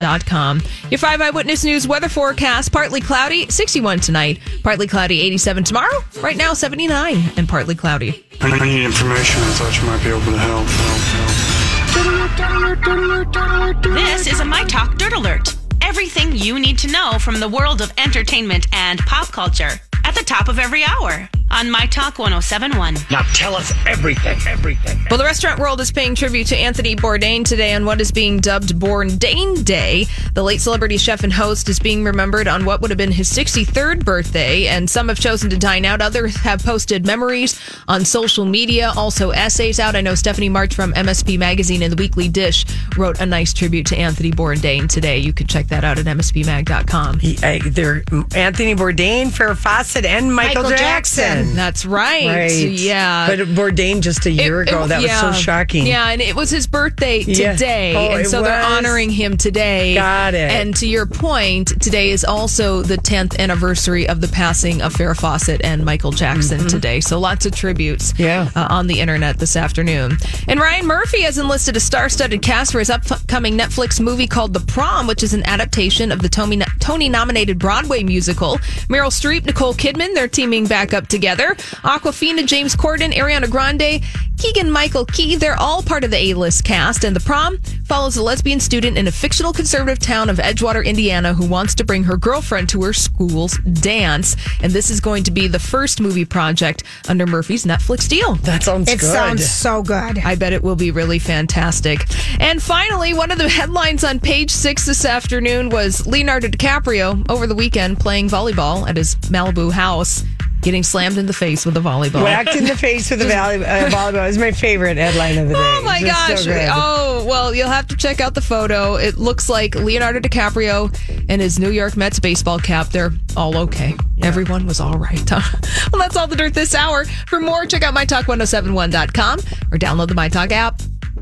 Com. Your five eyewitness news weather forecast partly cloudy, 61 tonight, partly cloudy, 87 tomorrow, right now 79 and partly cloudy. I need information. I thought you might be able to help. help, help. This is a My Talk Dirt Alert. Everything you need to know from the world of entertainment and pop culture at the top of every hour on My Talk 1071. Now tell us everything, everything. Well, the restaurant world is paying tribute to Anthony Bourdain today on what is being dubbed Bourdain Day. The late celebrity chef and host is being remembered on what would have been his 63rd birthday, and some have chosen to dine out. Others have posted memories on social media, also essays out. I know Stephanie March from MSP Magazine and the Weekly Dish wrote a nice tribute to Anthony Bourdain today. You could check that out at mspmag.com. He, they're Anthony Bourdain, Farrah Fawcett, and Michael, Michael Jackson. Jackson. That's right. Right. Yeah. But Bourdain just a year it, ago. It, that yeah. was so shocking. Yeah, and it was his birthday today. Yeah. Oh, and so was. they're honoring him today. Got it. And to your point, today is also the 10th anniversary of the passing of Farrah Fawcett and Michael Jackson mm-hmm. today. So lots of tributes yeah. Uh, on the internet this afternoon. And Ryan Murphy has enlisted a star studded cast for his upcoming Netflix movie called The Prom, which is an adaptation of the Tony nominated Broadway musical. Meryl Streep, Nicole Kidman, they're teaming back up together. Awkwafina, James Corden, Ariana Grande, Keegan Michael Key, they're all part of the A-list cast. And The Prom follows a lesbian student in a fictional conservative town of Edgewater, Indiana, who wants to bring her girlfriend to her school's dance. And this is going to be the first movie project under Murphy's Netflix deal. That sounds good. it good. sounds so good. I bet it will be really fantastic. And finally, one of the headlines on page six this afternoon was Leonardo DiCaprio over the weekend playing volleyball at his Malibu house getting slammed in the face with a volleyball. Whacked in the face with a volley- uh, volleyball is my favorite headline of the day. Oh my gosh. So oh, well, you'll have to check out the photo. It looks like Leonardo DiCaprio and his New York Mets baseball cap. They're all okay. Yeah. Everyone was all right. well, that's all the dirt this hour. For more, check out mytalk1071.com or download the MyTalk app.